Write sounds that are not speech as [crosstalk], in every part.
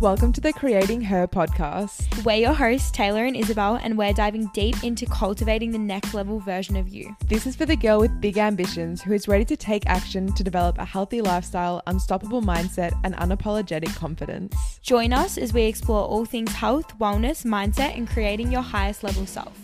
Welcome to the Creating Her podcast. We're your hosts, Tayla and Isabel, and we're diving deep into cultivating the next level version of you. This is for the girl with big ambitions who is ready to take action to develop a healthy lifestyle, unstoppable mindset, and unapologetic confidence. Join us as we explore all things health, wellness, mindset, and creating your highest level self.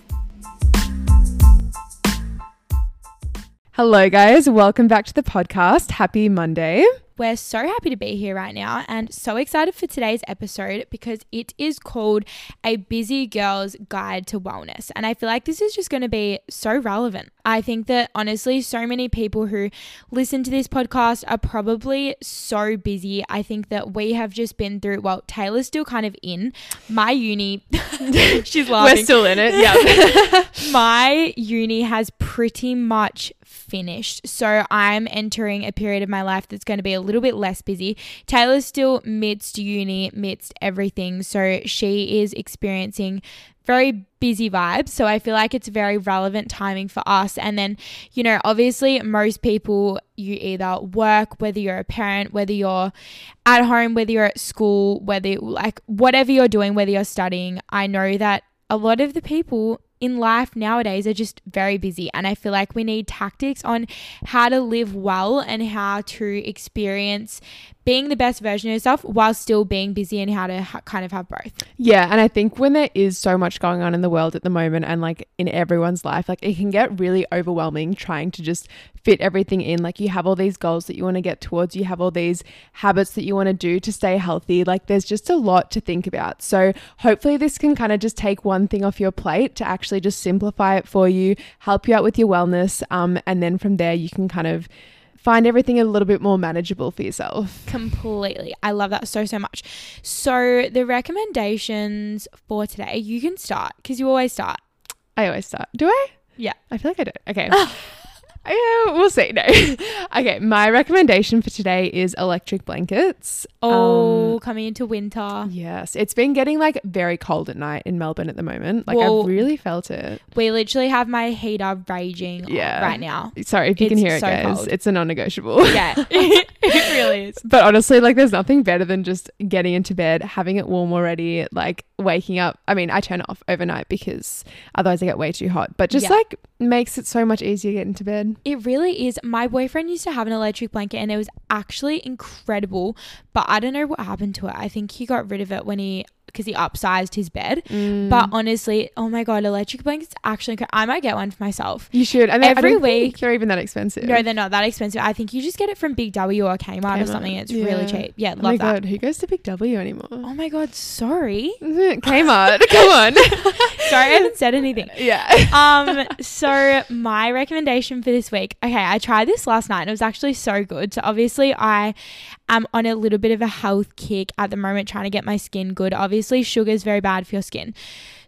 Hello, guys. Welcome back to the podcast. Happy Monday. We're so happy to be here right now and so excited for today's episode because it is called A Busy Girl's Guide to Wellness. And I feel like this is just going to be so relevant. I think that honestly, so many people who listen to this podcast are probably so busy. I think that we have just been through, well, Tayla's still kind of in my uni. [laughs] She's laughing. We're still in it. Yeah. [laughs] my uni has pretty much finished. So I'm entering a period of my life that's going to be a little bit less busy. Tayla's still midst uni, midst everything. So she is experiencing very busy vibes. So I feel like it's very relevant timing for us. And then, you know, obviously, most people, you either work, whether you're a parent, whether you're at home, whether you're at school, whether like whatever you're doing, whether you're studying, I know that a lot of the people in life nowadays are just very busy. And I feel like we need tactics on how to live well and how to experience being the best version of yourself while still being busy and how to ha- kind of have both. Yeah, and I think when there is so much going on in the world at the moment and like in everyone's life, like it can get really overwhelming trying to just fit everything in. Like you have all these goals that you want to get towards, you have all these habits that you want to do to stay healthy. Like there's just a lot to think about. So hopefully this can kind of just take one thing off your plate to actually just simplify it for you, help you out with your wellness, um, and then from there you can kind of find everything a little bit more manageable for yourself. Completely. I love that so, so much. So, the recommendations for today, you can start because you always start. I always start. Do I? Yeah. I feel like I do. Okay. [laughs] Yeah, we'll see. No. [laughs] okay, my recommendation for today is electric blankets. Oh, um, coming into winter. Yes, it's been getting like very cold at night in Melbourne at the moment. Like well, I've really felt it. We literally have my heater raging yeah. right now. Sorry if you it's can hear so it, guys. Cold. It's a non-negotiable. Yeah, [laughs] [laughs] it really is. But honestly, like there's nothing better than just getting into bed, having it warm already, like waking up. I mean, I turn off overnight because otherwise I get way too hot. But just yeah. like makes it so much easier getting to bed. It really is. My boyfriend used to have an electric blanket and it was actually incredible, but I don't know what happened to it. I think he got rid of it when he because he upsized his bed. Mm. But honestly, oh my god, electric blankets actually. I might get one for myself. You should. And every week they're even that expensive. No, they're not that expensive. I think you just get it from Big W or Kmart, Kmart. or something. It's yeah. really cheap. Yeah, oh love my that. god, who goes to Big W anymore? Oh my god, sorry. [laughs] Kmart, [laughs] come on. [laughs] sorry, I haven't said anything. Yeah. um. So my recommendation for this week. Okay, I tried this last night and it was actually so good. So obviously I am on a little bit of a health kick at the moment, trying to get my skin good. Obviously, sugar is very bad for your skin.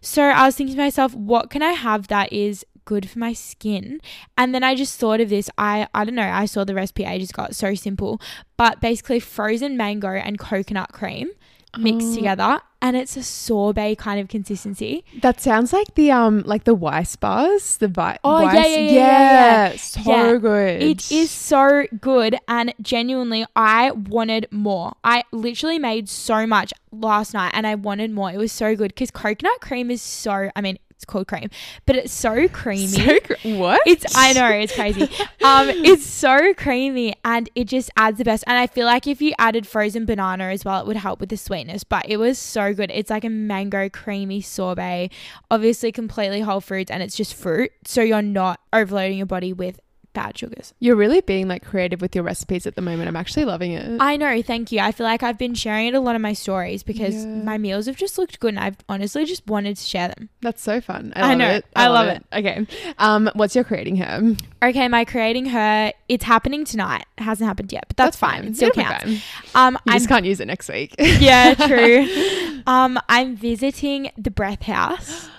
So I was thinking to myself, what can I have that is good for my skin? And then I just thought of this. I I don't know, I saw the recipe I just got so simple, but basically frozen mango and coconut cream mixed oh. together and it's a sorbet kind of consistency. That sounds like the um like the Weis bars, the Vi- oh Weis. yeah yeah yeah, yeah, yeah. so yeah. good. It is so good, and genuinely, I wanted more. I literally made so much last night, and I wanted more. It was so good because coconut cream is so. I mean, it's called cream, but it's so creamy. So cr- what? It's I know it's crazy. um, it's so creamy and it just adds the best. And I feel like if you added frozen banana as well, it would help with the sweetness. But it was so good. It's like a mango creamy sorbet, obviously completely whole foods, and it's just fruit, so you're not overloading your body with bad sugars. You're really being like creative with your recipes at the moment. I'm actually loving it. I know, thank you. I feel like I've been sharing it a lot of my stories because yeah. my meals have just looked good and I've honestly just wanted to share them. That's so fun. I, I know. It. I, I love, love it. it. Okay. Um, what's your creating her? Okay, my creating her, it's happening tonight. It hasn't happened yet, but that's, that's fine. fine. It still counts. Fine. Um, you just can't use it next week. yeah, true. [laughs] um, I'm visiting the Breath House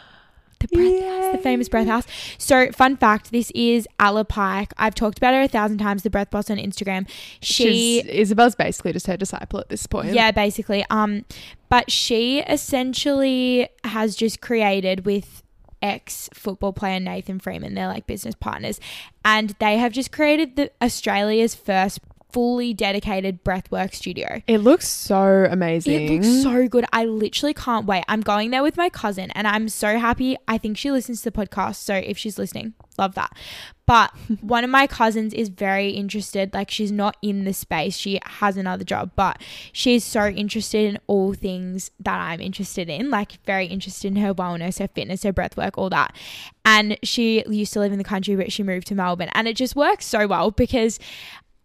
the breath Yay. house, the famous breath house. So, fun fact: this is Ella Pike. I've talked about her a thousand times. The breath boss on Instagram. She She's, Isabel's basically just her disciple at this point. Yeah, basically. Um, but she essentially has just created with ex football player Nathan Freeman. They're like business partners, and they have just created the Australia's first fully dedicated breathwork studio. It looks so amazing. It looks so good. I literally can't wait. I'm going there with my cousin and I'm so happy. I think she listens to the podcast. So if she's listening, love that. But [laughs] one of my cousins is very interested. Like she's not in the space. She has another job, but she's so interested in all things that I'm interested in. Like very interested in her wellness, her fitness, her breath work, all that. And she used to live in the country, but she moved to Melbourne. And it just works so well because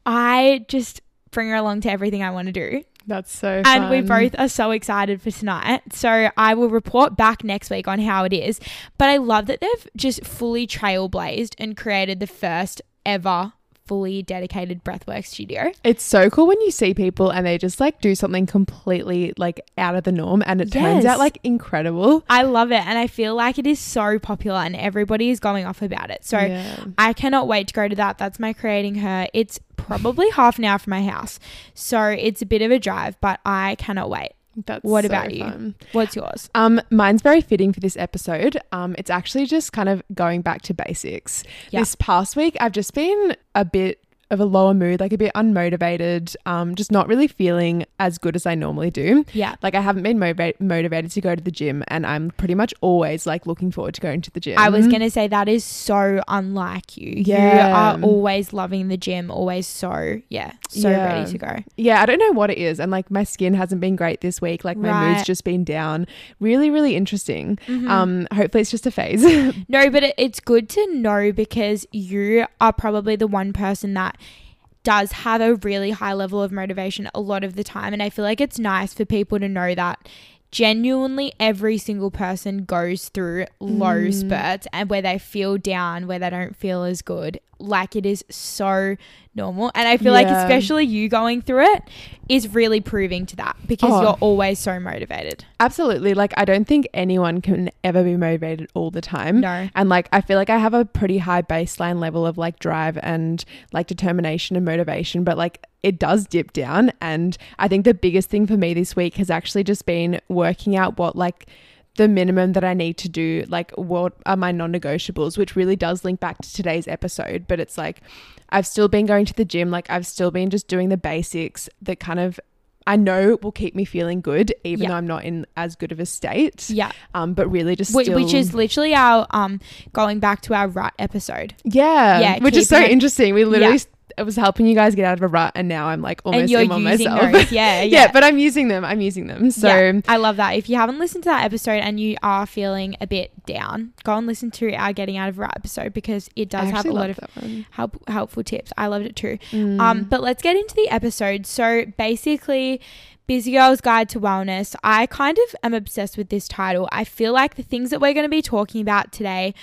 I just bring her along to everything I want to do. That's so And we both are so excited for tonight. So I will report back next week on how it is. But I love that they've just fully trailblazed and created the first ever fully dedicated breathwork studio. It's so cool when you see people and they just like do something completely like out of the norm and it turns out like incredible. I love it and I feel like it is so popular and everybody is going off about it. So Yeah. I cannot wait to go to that. That's my creating her. It's probably half an hour from my house. So it's a bit of a drive, but I cannot wait. That's What so about you? fun. What's yours? Um, mine's very fitting for this episode. Um, it's actually just kind of going back to basics. Yeah. This past week, I've just been a bit of a lower mood, like a bit unmotivated, um, just not really feeling as good as I normally do. Yeah. Like I haven't been motiva- motivated to go to the gym, and I'm pretty much always like looking forward to going to the gym. I was going to say that is so unlike you. Yeah. You are always loving the gym, always so, yeah, so Yeah. ready to go. Yeah, I don't know what it is. And like my skin hasn't been great this week. Like my mood's just been down. Really, really interesting. Mhm. Um, hopefully it's just a phase. [laughs] No, but it, it's good to know because you are probably the one person that does have a really high level of motivation a lot of the time. And I feel like it's nice for people to know that genuinely every single person goes through low Mm. spurts and where they feel down, where they don't feel as good. Like it is so normal. And I feel like especially you going through it is really proving to that because Oh. you're always so motivated. Absolutely. Like I don't think anyone can ever be motivated all the time. No. And like I feel like I have a pretty high baseline level of like drive and like determination and motivation, but like it does dip down. And I think the biggest thing for me this week has actually just been working out what like the minimum that I need to do, like what are my non negotiables, which really does link back to today's episode. But it's like I've still been going to the gym, like I've still been just doing the basics that kind of I know will keep me feeling good, even Yeah. though I'm not in as good of a state. Yeah. Um, but really just Which, still, which is literally our um going back to our rut episode. yeah, Yeah, which is so it- interesting. We literally Yeah. I was helping you guys get out of a rut, and now I'm like almost and you're using myself. those. [laughs] Yeah, yeah. yeah, but I'm using them. I'm using them. So Yeah, I love that. If you haven't listened to that episode and you are feeling a bit down, go and listen to our Getting Out of Rut episode because it does have a lot of help, helpful tips. I loved it too. Mm. Um, but let's get into the episode. So basically, Busy Girl's Guide to Wellness. I kind of am obsessed with this title. I feel like the things that we're going to be talking about today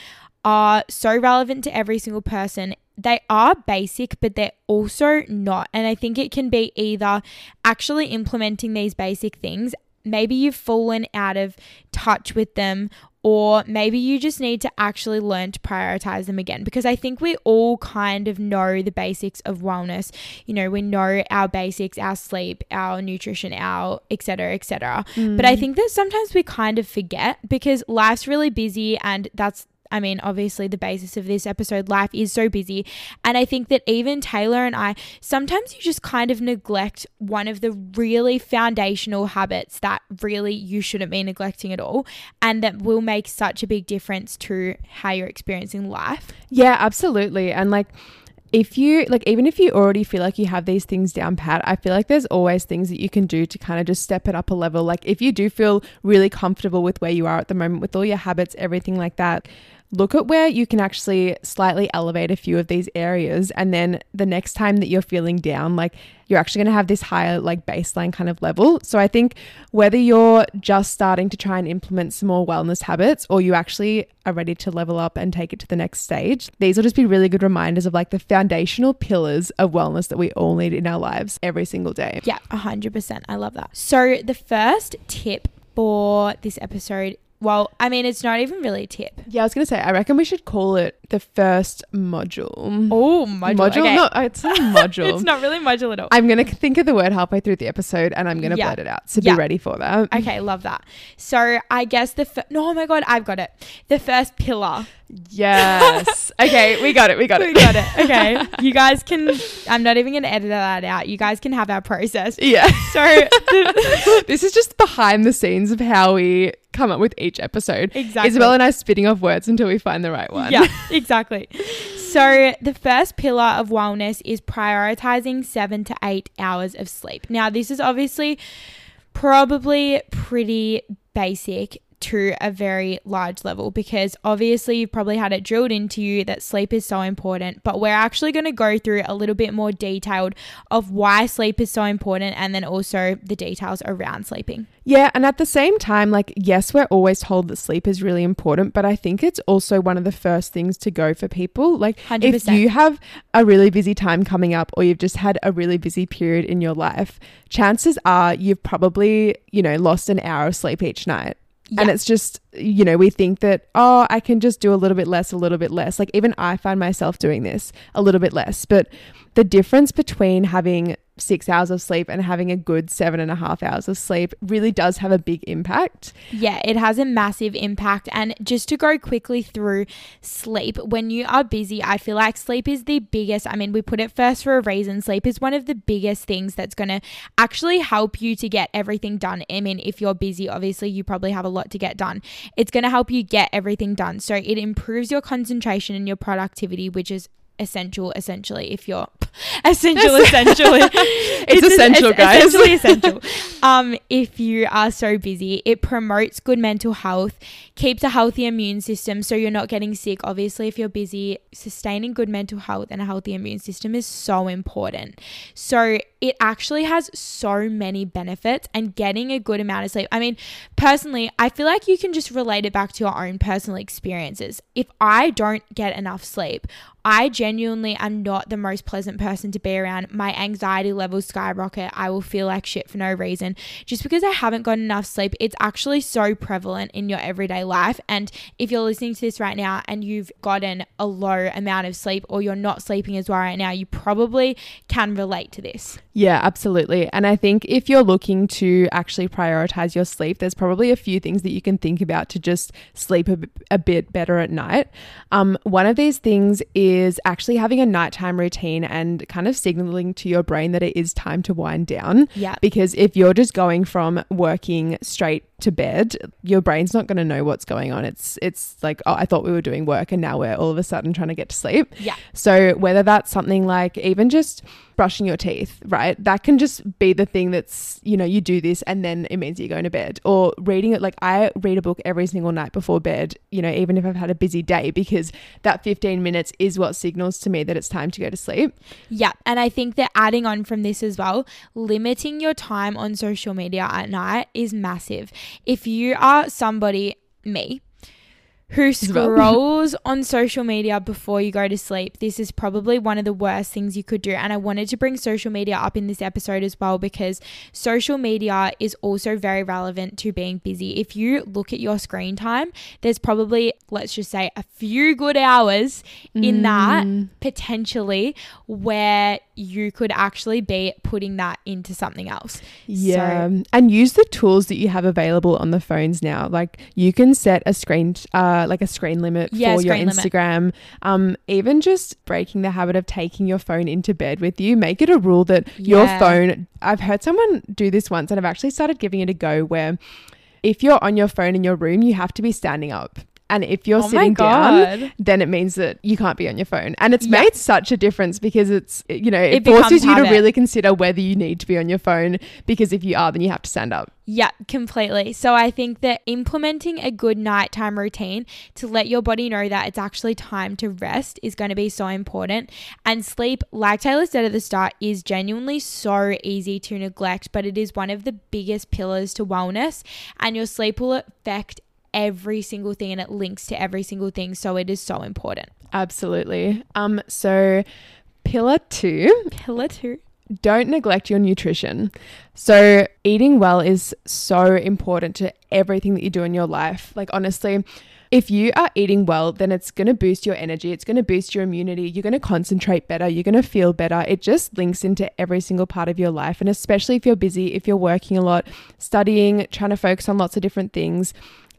are so relevant to every single person. They are basic, but they're also not. And I think it can be either actually implementing these basic things, maybe you've fallen out of touch with them, or maybe you just need to actually learn to prioritize them again because I think we all kind of know the basics of wellness. You know, we know our basics, our sleep, our nutrition, our etc. etc. But I mm. think that sometimes we kind of forget because life's really busy and that's I mean, obviously, the basis of this episode, life is so busy. And I think that even Tayla and I, sometimes you just kind of neglect one of the really foundational habits that really you shouldn't be neglecting at all. And that will make such a big difference to how you're experiencing life. Yeah, absolutely. And like if you like even if you already feel like you have these things down pat, I feel like there's always things that you can do to kind of just step it up a level. Like if you do feel really comfortable with where you are at the moment with all your habits, everything like that, look at where you can actually slightly elevate a few of these areas and then the next time that you're feeling down like you're actually going to have this higher like baseline kind of level so i think whether you're just starting to try and implement some more wellness habits or you actually are ready to level up and take it to the next stage these will just be really good reminders of like the foundational pillars of wellness that we all need in our lives every single day Yeah, 100%. I love that. So, the first tip for this episode, well, I mean, it's not even really a tip. yeah i was going to say i reckon we should call it the first module Oh, module. module okay. no it's not a [laughs] module it's not really module at all. I'm going to think of the word halfway through the episode and I'm going to Yeah. blurt it out. So Yeah. be ready for that. Okay, love that. So I guess the fir- no, oh my god, I've got it. The first pillar. Yes. [laughs] okay, we got it. We got it. We got it. [laughs] Okay. You guys can, I'm not even going to edit that out. You guys can have our process. Yeah. So, the, this is just behind the scenes of how we come up with each episode. exactly. Isabel and I spitting off words until we find the right one. Yeah, [laughs] exactly. So, the first pillar of wellness is prioritizing seven to eight hours of sleep. Now, this is obviously probably pretty basic to a very large level because obviously you've probably had it drilled into you that sleep is so important but we're actually going to go through a little bit more detailed of why sleep is so important and then also the details around sleeping Yeah, and at the same time, like, yes, we're always told that sleep is really important, but I think it's also one of the first things to go for people. Like, 100% if you have a really busy time coming up or you've just had a really busy period in your life, chances are you've probably, you know, lost an hour of sleep each night. And it's just, you know, we think that, oh, I can just do a little bit less, a little bit less. Like, even I find myself doing this a little bit less. But the difference between having six hours of sleep and having a good seven and a half hours of sleep really does have a big impact. Yeah, it has a massive impact. And just to go quickly through sleep, when you are busy, I feel like sleep is the biggest. I mean, we put it first for a reason. Sleep is one of the biggest things that's going to actually help you to get everything done. I mean, if you're busy, obviously you probably have a lot to get done. It's going to help you get everything done. So it improves your concentration and your productivity, which is essential essentially if you're [laughs] essential essentially It's essential, [laughs] guys. essentially [laughs] essential. Um if you are so busy it promotes good mental health keeps a healthy immune system so you're not getting sick. Obviously if you're busy sustaining good mental health and a healthy immune system is so important. So it actually has so many benefits and getting a good amount of sleep. I mean personally i feel like you can just relate it back to your own personal experiences. If i don't get enough sleep I genuinely am not the most pleasant person to be around. My anxiety levels skyrocket. I will feel like shit for no reason just because I haven't got enough sleep. It's actually so prevalent in your everyday life. And if you're listening to this right now and you've gotten a low amount of sleep or you're not sleeping as well right now, you probably can relate to this. Yeah, absolutely. And I think if you're looking to actually prioritize your sleep, there's probably a few things that you can think about to just sleep a bit better at night. Um, one of these things is actually having a nighttime routine and kind of signaling to your brain that it is time to wind down. Yeah. Because if you're just going from working straight to bed, your brain's not going to know what's going on. It's it's like, oh, I thought we were doing work and now we're all of a sudden trying to get to sleep. Yeah. So whether that's something like even just brushing your teeth, right? That can just be the thing that's, you know, you do this and then it means you're going to bed or reading it. Like I read a book every single night before bed, you know, even if I've had a busy day, because that 15 minutes is what signals to me that it's time to go to sleep. Yeah. And I think that adding on from this as well, limiting your time on social media at night is massive. If you are somebody, me, who scrolls on social media before you go to sleep, this is probably one of the worst things you could do. And I wanted to bring social media up in this episode as well because social media is also very relevant to being busy. If you look at your screen time, there's probably, let's just say, a few good hours in that Mm. potentially where you could actually be putting that into something else. Yeah. and use the tools that you have available on the phones now. Like you can set a screen, uh, like a screen limit Yeah, for your screen. Instagram. Um, even just breaking the habit of taking your phone into bed with you. Make it a rule that your phone, I've heard someone do this once and I've actually started giving it a go where if you're on your phone in your room, you have to be standing up. And if you're Oh sitting down, then it means that you can't be on your phone. And it's Yeah. made such a difference because it's, you know, it, It forces you to really consider whether you need to be on your phone because if you are, then you have to stand up. Yeah, completely. So I think that implementing a good nighttime routine to let your body know that it's actually time to rest is going to be so important. And sleep, like Tayla said at the start, is genuinely so easy to neglect, but it is one of the biggest pillars to wellness. And your sleep will affect every single thing and it links to every single thing. So it is so important. Absolutely. Um, so pillar two, Pillar two. don't neglect your nutrition. So eating well is so important to everything that you do in your life. Like honestly, if you are eating well, then it's going to boost your energy. It's going to boost your immunity. You're going to concentrate better. You're going to feel better. It just links into every single part of your life. And especially if you're busy, if you're working a lot, studying, trying to focus on lots of different things,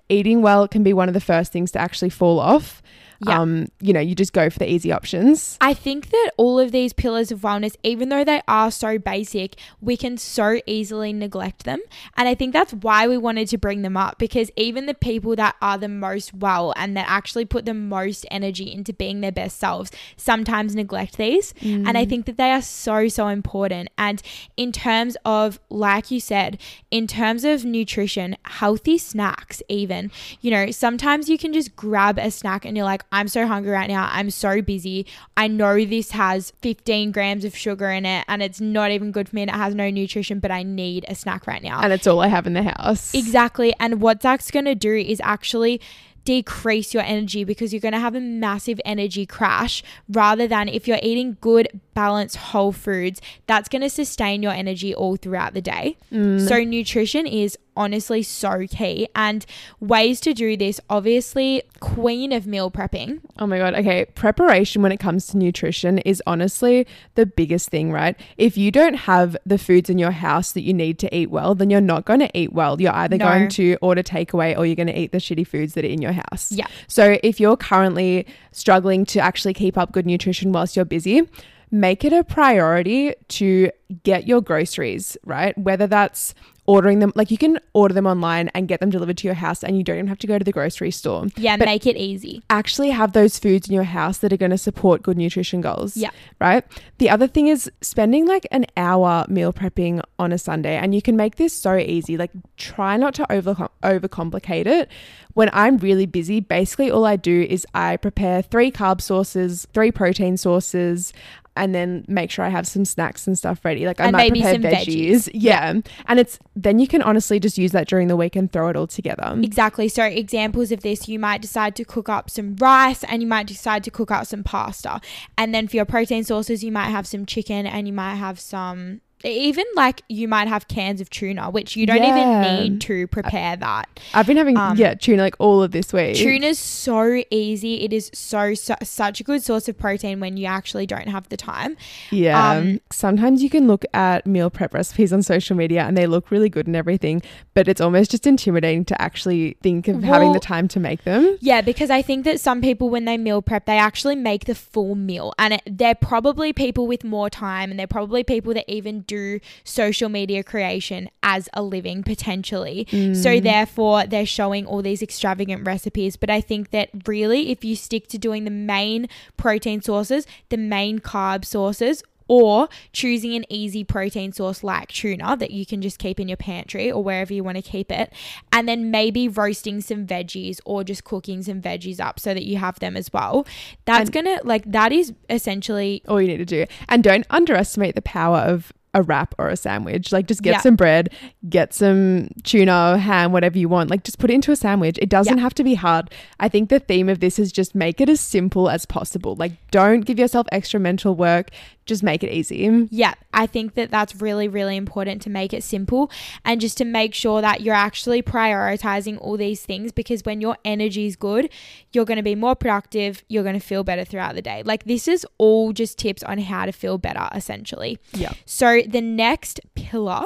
eating well can be one of the first things to actually fall off. Yeah. um, you know, you just go for the easy options. I think that all of these pillars of wellness, even though they are so basic, we can so easily neglect them. And I think that's why we wanted to bring them up because even the people that are the most well and that actually put the most energy into being their best selves sometimes neglect these. And I think that they are so, so important. And in terms of, like you said, in terms of nutrition, healthy snacks, even, you know, sometimes you can just grab a snack and you're like, I'm so hungry right now. I'm so busy. I know this has 15 grams of sugar in it and it's not even good for me and it has no nutrition, but I need a snack right now. And it's all I have in the house. Exactly. And what that's going to do is actually decrease your energy because you're going to have a massive energy crash rather than if you're eating good balanced whole foods that's going to sustain your energy all throughout the day mm. so nutrition is honestly so key and ways to do this obviously queen of meal prepping Oh my God. Okay. Preparation when it comes to nutrition is honestly the biggest thing, right? If you don't have the foods in your house that you need to eat well, then you're not going to eat well. You're either No. going to order takeaway or you're going to eat the shitty foods that are in your house. Yeah. So if you're currently struggling to actually keep up good nutrition whilst you're busy, make it a priority to get your groceries, right? Whether that's ordering them, like you can order them online and get them delivered to your house and you don't even have to go to the grocery store yeah But- make it easy actually have those foods in your house that are going to support good nutrition goals. Yeah. Right. The other thing is spending like an hour meal prepping on a Sunday, and you can make this so easy. Like, try not to over overcomplicate it. When I'm really busy, basically all I do is I prepare three carb sources, three protein sources. And then make sure I have some snacks and stuff ready. Like I And might prepare veggies. veggies. Yeah. And it's then you can honestly just use that during the week and throw it all together. Exactly. So, examples of this, you might decide to cook up some rice and you might decide to cook up some pasta. And then for your protein sources, you might have some chicken and you might have some, even like you might have cans of tuna, which you don't Yeah. even need to prepare that. I've been having Um, yeah tuna like all of this week. Tuna's so easy. It is so, so such a good source of protein when you actually don't have the time. Yeah. Um, Sometimes you can look at meal prep recipes on social media and they look really good and everything, but it's almost just intimidating to actually think of having the time to make them. Yeah, because I think that some people, when they meal prep, they actually make the full meal. And it, they're probably people with more time and they're probably people that even do social media creation as a living potentially. So, mm. therefore, they're showing all these extravagant recipes. But I think that really, if you stick to doing the main protein sources, the main carb sources, or choosing an easy protein source like tuna that you can just keep in your pantry or wherever you want to keep it. And then maybe roasting some veggies or just cooking some veggies up so that you have them as well. That's And- gonna, like, that is essentially, All you need to do. And don't underestimate the power of a wrap or a sandwich. Like just get Yeah. some bread, get some tuna, ham, whatever you want. Like just put it into a sandwich. It doesn't Yeah. have to be hard. I think the theme of this is just make it as simple as possible. Like don't give yourself extra mental work. Just make it easy. yeah, I think that that's really, really important to make it simple and just to make sure that you're actually prioritizing all these things because when your energy is good, you're going to be more productive, you're going to feel better throughout the day. Like, this is all just tips on how to feel better, essentially. Yeah. So, the next pillar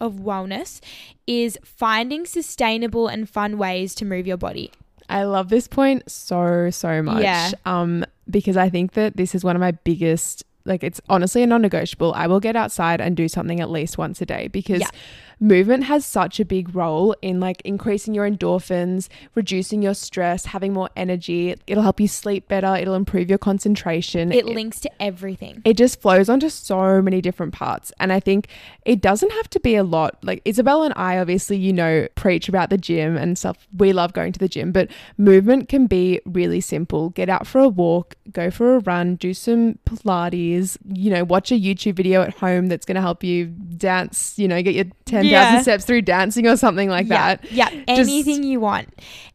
of wellness is finding sustainable and fun ways to move your body. I love this point so so much. Yeah. Um, because I think that this is one of my biggest. Like it's honestly a non-negotiable. I will get outside and do something at least once a day because Yeah. Movement has such a big role in like increasing your endorphins, reducing your stress, having more energy. It'll help you sleep better. It'll improve your concentration. It links to everything. it just flows onto so many different parts. And I think it doesn't have to be a lot. Like Isabel and I, obviously, you know, preach about the gym and stuff. We love going to the gym, but movement can be really simple. Get out for a walk, go for a run, do some Pilates, you know, watch a YouTube video at home that's going to help you dance, you know, get your 10,000 Yeah. steps through dancing or something like yeah, that. Yeah, Just- anything you want.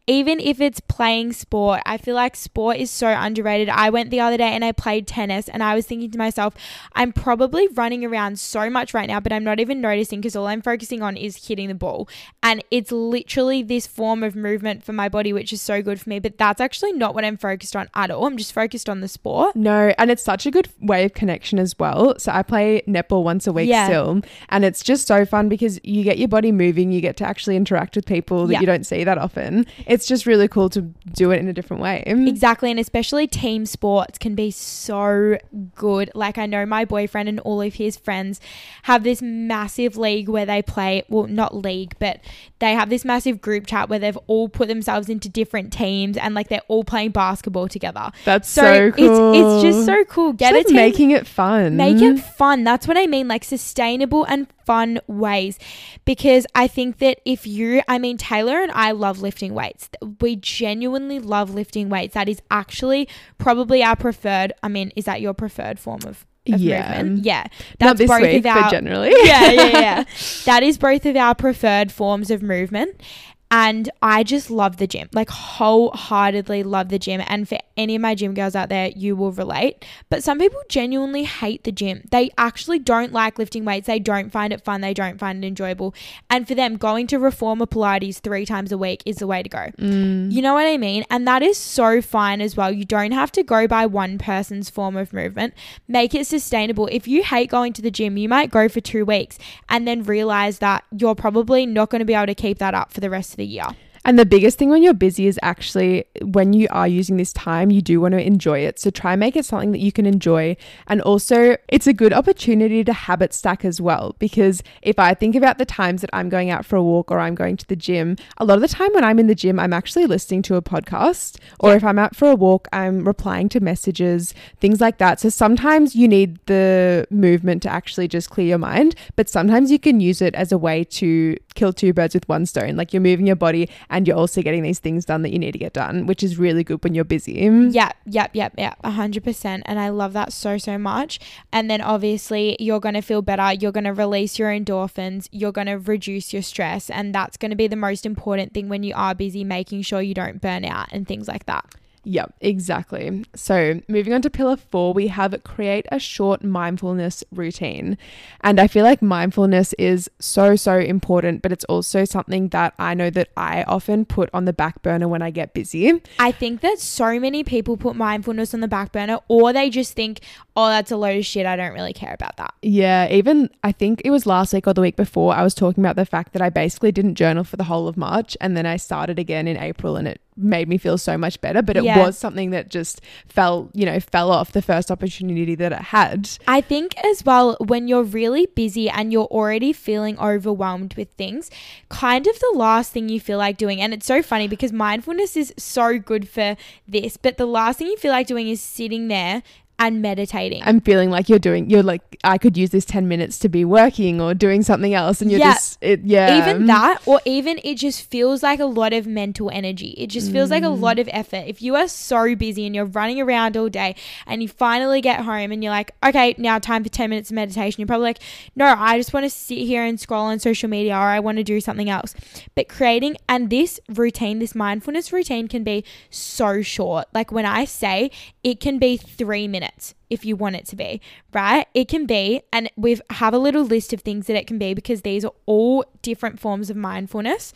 Even if it's playing sport, I feel like sport is so underrated. I went the other day and I played tennis, and I was thinking to myself, I'm probably running around so much right now, but I'm not even noticing because all I'm focusing on is hitting the ball. And it's literally this form of movement for my body, which is so good for me. But that's actually not what I'm focused on at all. I'm just focused on the sport. No, and it's such a good way of connection as well. So I play netball once a week Yeah. still, and it's just so fun because you get your body moving, you get to actually interact with people that Yeah. you don't see that often. It's just really cool to do it in a different way. Mm. Exactly. And especially team sports can be so good. Like, I know my boyfriend and all of his friends have this massive league where they play, well, not league, but they have this massive group chat where they've all put themselves into different teams and like they're all playing basketball together. That's so, so cool. It's, it's just so cool. Get just it. Making it fun. Make it fun. That's what I mean. Like sustainable and fun ways because I think that if you, I mean, Tayla and I love lifting weights. We genuinely love lifting weights. That is actually probably our preferred. I mean, is that your preferred form of? of yeah. movement? Yeah. That's both week, of our, generally. [laughs] yeah, yeah, yeah. [laughs] that is both of our preferred forms of movement. And I just love the gym, like wholeheartedly love the gym. And for any of my gym girls out there, you will relate. But some people genuinely hate the gym. They actually don't like lifting weights. They don't find it fun. They don't find it enjoyable. And for them, going to reformer Pilates three times a week is the way to go. Mm. You know what I mean? And that is so fine as well. You don't have to go by one person's form of movement. Make it sustainable. If you hate going to the gym, you might go for two weeks and then realize that you're probably not going to be able to keep that up for the rest of the the year. And the biggest thing when you're busy is actually when you are using this time, you do want to enjoy it. So try and make it something that you can enjoy. And also, it's a good opportunity to habit stack as well. Because if I think about the times that I'm going out for a walk or I'm going to the gym, a lot of the time when I'm in the gym, I'm actually listening to a podcast. Or yeah. if I'm out for a walk, I'm replying to messages, things like that. So sometimes you need the movement to actually just clear your mind. But sometimes you can use it as a way to kill two birds with one stone. Like you're moving your body and you're also getting these things done that you need to get done, which is really good when you're busy. Yep, yep, yep, yep, 100%. And I love that so, so much. And then obviously, you're to feel better. You're to release your endorphins. You're to reduce your stress. And that's to be the most important thing when you are busy, making sure you don't burn out and things like that. Yep, exactly. So, moving on to pillar four, we have create a short mindfulness routine. And I feel like mindfulness is so, so important, but it's also something that I know that I often put on the back burner when I get busy. I think that so many people put mindfulness on the back burner, or they just think, oh, that's a load of shit. I don't really care about that. Yeah, even I think it was last week or the week before, I was talking about the fact that I basically didn't journal for the whole of March. And then I started again in April and it made me feel so much better but it yeah. was something that just fell you know fell off the first opportunity that it had i think as well when you're really busy and you're already feeling overwhelmed with things kind of the last thing you feel like doing and it's so funny because mindfulness is so good for this but the last thing you feel like doing is sitting there and meditating. I'm feeling like you're doing, you're like, I could use this 10 minutes to be working or doing something else. And you're yeah. just, it, yeah. Even that, or even it just feels like a lot of mental energy. It just feels mm. like a mm. lot of effort. If you are so busy and you're running around all day and you finally get home and you're like, okay, now time for 10 minutes of meditation, you're probably like, no, I just want to sit here and scroll on social media or I want to do something else. But creating, and this routine, this mindfulness routine can be so short. Like when I say it can be three minutes minutes if you want it to be, right? It can be, and we've a little list of things that it can be because these are all different forms of mindfulness.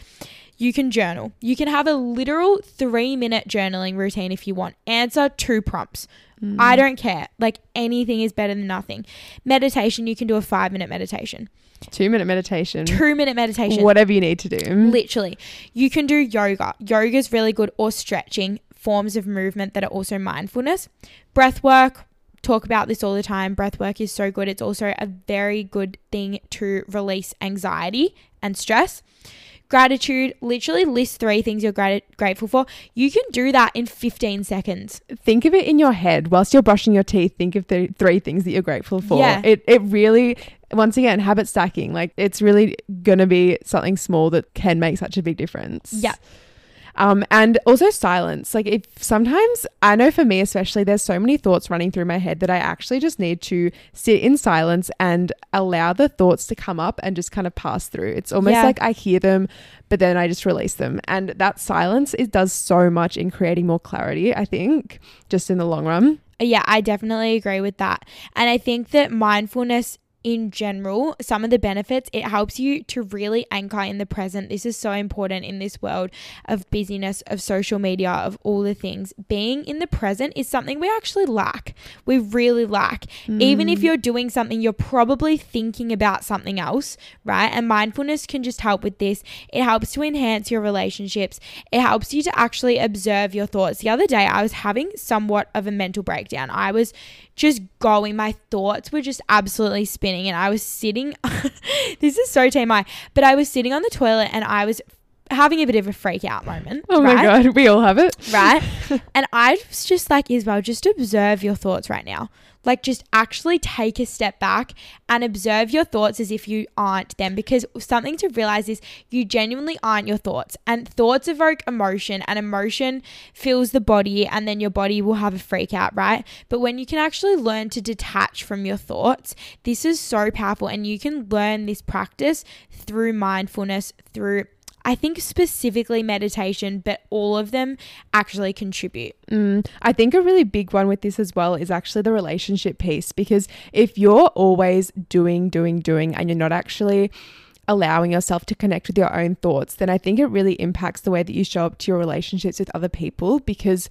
You can journal. You can have a literal three minute journaling routine if you want. Answer two prompts. Mm. I don't care. Like anything is better than nothing. Meditation, you can do a five minute meditation. Two minute meditation. Two minute meditation. Whatever you need to do. Literally. You can do yoga. Yoga is really good or stretching forms of movement that are also mindfulness. Breath work, talk about this all the time. Breath work is so good. It's also a very good thing to release anxiety and stress. Gratitude, literally list three things you're grat- grateful for. You can do that in 15 seconds. Think of it in your head whilst you're brushing your teeth. Think of the three things that you're grateful for. Yeah. It, it really, once again, habit stacking. Like it's really going to be something small that can make such a big difference. Yeah. Um, and also silence. Like if sometimes I know for me especially, there's so many thoughts running through my head that I actually just need to sit in silence and allow the thoughts to come up and just kind of pass through. It's almost yeah. like I hear them, but then I just release them. And that silence it does so much in creating more clarity. I think just in the long run. Yeah, I definitely agree with that. And I think that mindfulness in general, some of the benefits, it helps you to really anchor in the present. This is so important in this world of busyness, of social media, of all the things. Being in the present is something we actually lack. We really lack. Mm. Even if you're doing something, you're probably thinking about something else, right? And mindfulness can just help with this. It helps to enhance your relationships, it helps you to actually observe your thoughts. The other day, I was having somewhat of a mental breakdown. I was just going. My thoughts were just absolutely spinning. And I was sitting, [laughs] this is so TMI, but I was sitting on the toilet and I was having a bit of a freak out moment. Oh right? my God, we all have it. Right. [laughs] and I was just like, Isabel, just observe your thoughts right now. Like, just actually take a step back and observe your thoughts as if you aren't them. Because something to realize is you genuinely aren't your thoughts. And thoughts evoke emotion, and emotion fills the body, and then your body will have a freak out, right? But when you can actually learn to detach from your thoughts, this is so powerful. And you can learn this practice through mindfulness, through I think specifically meditation, but all of them actually contribute. Mm, I think a really big one with this as well is actually the relationship piece because if you're always doing, doing, doing, and you're not actually allowing yourself to connect with your own thoughts, then I think it really impacts the way that you show up to your relationships with other people because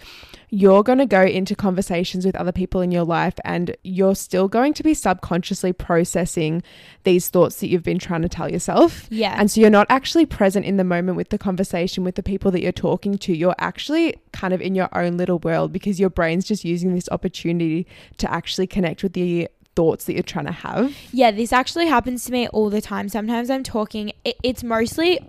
you're going to go into conversations with other people in your life and you're still going to be subconsciously processing these thoughts that you've been trying to tell yourself. Yeah. And so you're not actually present in the moment with the conversation with the people that you're talking to. You're actually kind of in your own little world because your brain's just using this opportunity to actually connect with the thoughts that you're trying to have. Yeah, this actually happens to me all the time. Sometimes I'm talking, it, it's mostly,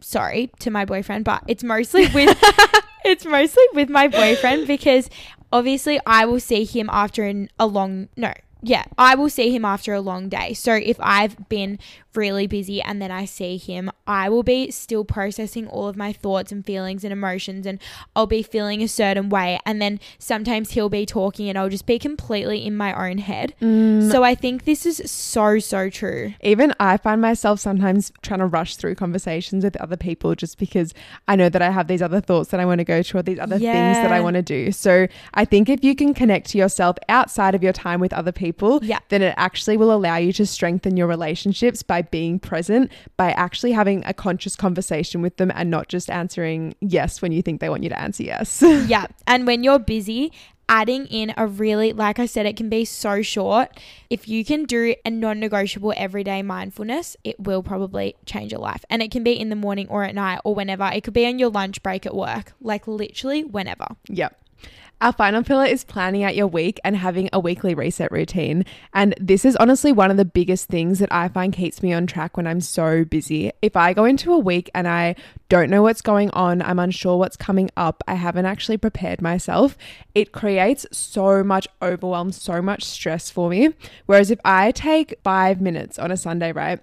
sorry to my boyfriend, but it's mostly with, [laughs] it's mostly with my boyfriend because obviously I will see him after an, a long, no, yeah, I will see him after a long day. So if I've been really busy and then I see him, I will be still processing all of my thoughts and feelings and emotions and I'll be feeling a certain way. And then sometimes he'll be talking and I'll just be completely in my own head. Mm. So I think this is so, so true. Even I find myself sometimes trying to rush through conversations with other people just because I know that I have these other thoughts that I want to go to or these other yeah. things that I want to do. So I think if you can connect to yourself outside of your time with other people, yeah. then it actually will allow you to strengthen your relationships by being present, by actually having a conscious conversation with them and not just answering yes when you think they want you to answer yes. [laughs] yeah. And when you're busy, adding in a really, like I said, it can be so short. If you can do a non negotiable everyday mindfulness, it will probably change your life. And it can be in the morning or at night or whenever. It could be on your lunch break at work, like literally whenever. Yep. Our final pillar is planning out your week and having a weekly reset routine. And this is honestly one of the biggest things that I find keeps me on track when I'm so busy. If I go into a week and I don't know what's going on, I'm unsure what's coming up, I haven't actually prepared myself, it creates so much overwhelm, so much stress for me. Whereas if I take five minutes on a Sunday, right?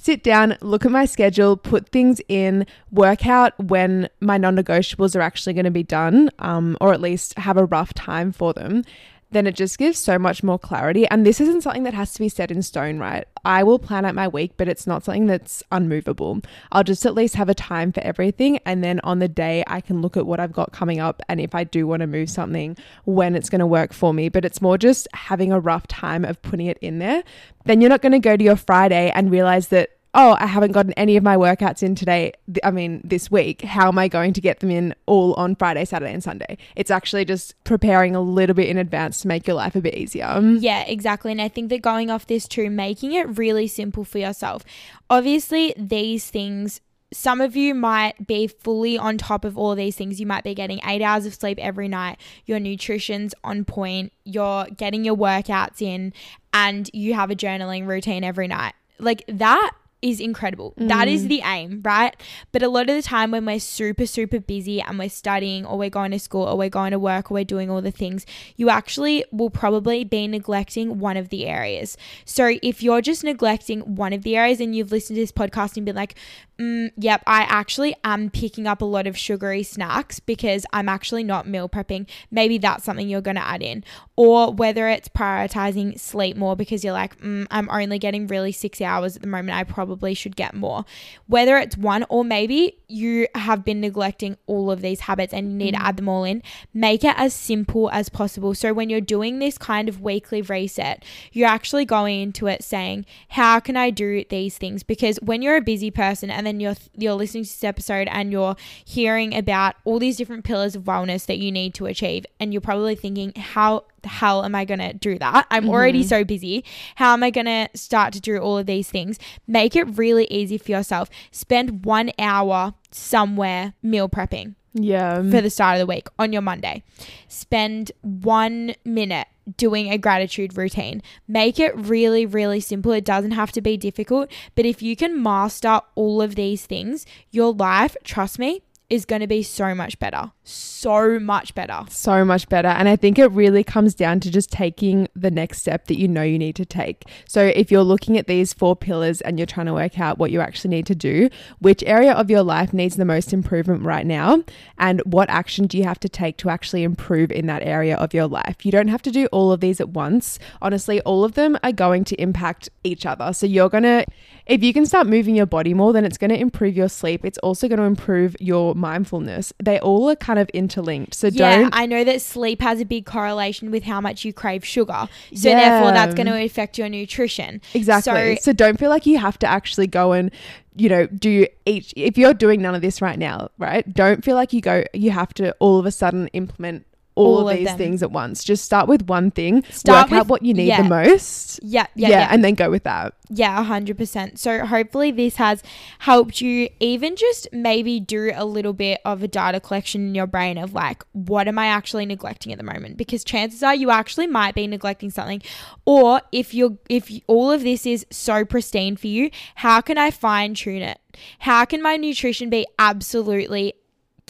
Sit down, look at my schedule, put things in, work out when my non negotiables are actually going to be done, um, or at least have a rough time for them, then it just gives so much more clarity. And this isn't something that has to be set in stone, right? I will plan out my week, but it's not something that's unmovable. I'll just at least have a time for everything. And then on the day, I can look at what I've got coming up and if I do want to move something, when it's going to work for me. But it's more just having a rough time of putting it in there. Then you're not going to go to your Friday and realize that oh, I haven't gotten any of my workouts in today. I mean, this week. How am I going to get them in all on Friday, Saturday, and Sunday? It's actually just preparing a little bit in advance to make your life a bit easier. Yeah, exactly. And I think that going off this too, making it really simple for yourself. Obviously, these things some of you might be fully on top of all these things. You might be getting eight hours of sleep every night. Your nutrition's on point. You're getting your workouts in, and you have a journaling routine every night. Like that is incredible. Mm. That is mm. the aim, right? But a lot of the time when we're super, super busy and we're studying or we're going to school or we're going to work or we're doing all the things, you actually will probably be neglecting one of the areas. So if you're just neglecting one of the areas and you've listened to this podcast and been like, mm, yep, I actually am picking up a lot of sugary snacks because I'm actually not meal prepping, maybe that's something you're going to add in. Or whether it's prioritizing sleep more because you're like, mm, I'm only getting really six hours at the moment, I probably should get more. Whether it's one or maybe you have been neglecting all of these habits and you need to add them all in, make it as simple as possible. So when you're doing this kind of weekly reset, you're actually going into it saying, "How can I do these things?" Because when you're a busy person and then you're you're listening to this episode and you're hearing about all these different pillars of wellness that you need to achieve, and you're probably thinking, "How the hell am I going to do that? I'm already mm-hmm. so busy. How am I going to start to do all of these things?" Make it really easy for yourself. Spend 1 hour somewhere meal prepping Yeah. for the start of the week on your Monday. Spend one minute doing a gratitude routine. Make it really, really simple. It doesn't have to be difficult, but if you can master all of these things, your life, trust me, is going to be so much better. So much better. so much better. And I think it really comes down to just taking the next step that you know you need to take. So if you're looking at these four pillars and you're trying to work out what you actually need to do, which area of your life needs the most improvement right now, and what action do you have to take to actually improve in that area of your life? You don't have to do all of these at once. Honestly, all of them are going to impact each other. So you're going to, if you can start moving your body more, then it's going to improve your sleep. It's also going to improve your mindfulness. They all are kind of interlinked. So Yeah, don't I know that sleep has a big correlation with how much you crave sugar. So therefore that's going to affect your nutrition. Exactly. So- So, don't feel like you have to actually go and, you know, do each if you're doing none of this right now, right? Don't feel like you go you have to all of a sudden implement all, All of these them. things at once. Just start with one thing, Start work out what you need yeah. the most. Yeah, Yeah, yeah, yeah. and then go with that. Yeah, 100%. So hopefully this has helped you even just maybe do a little bit of a data collection in your brain of like, what am I actually neglecting at the moment? Because chances are you actually might be neglecting something. Or if you're, if you- all of this is so pristine for you, how can I fine tune it? How can my nutrition be absolutely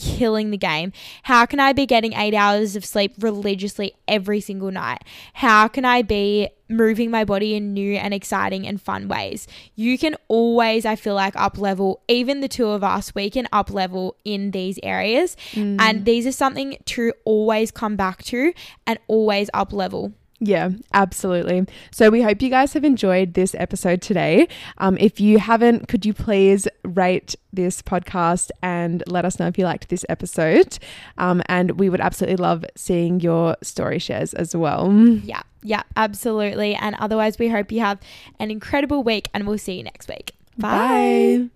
killing the game? How can I be getting eight hours of sleep religiously every single night? How can I be moving my body in new and exciting and fun ways? You can always, I feel like, up level, even the two of us, we can up level in these areas. And mm. these are something to always come back to and always up level. Yeah, absolutely. So we hope you guys have enjoyed this episode today. Um, if you haven't, could you please rate this podcast and let us know if you liked this episode? Um, and we would absolutely love seeing your story shares as well. Yeah, yeah, absolutely. And otherwise, we hope you have an incredible week and we'll see you next week. Bye.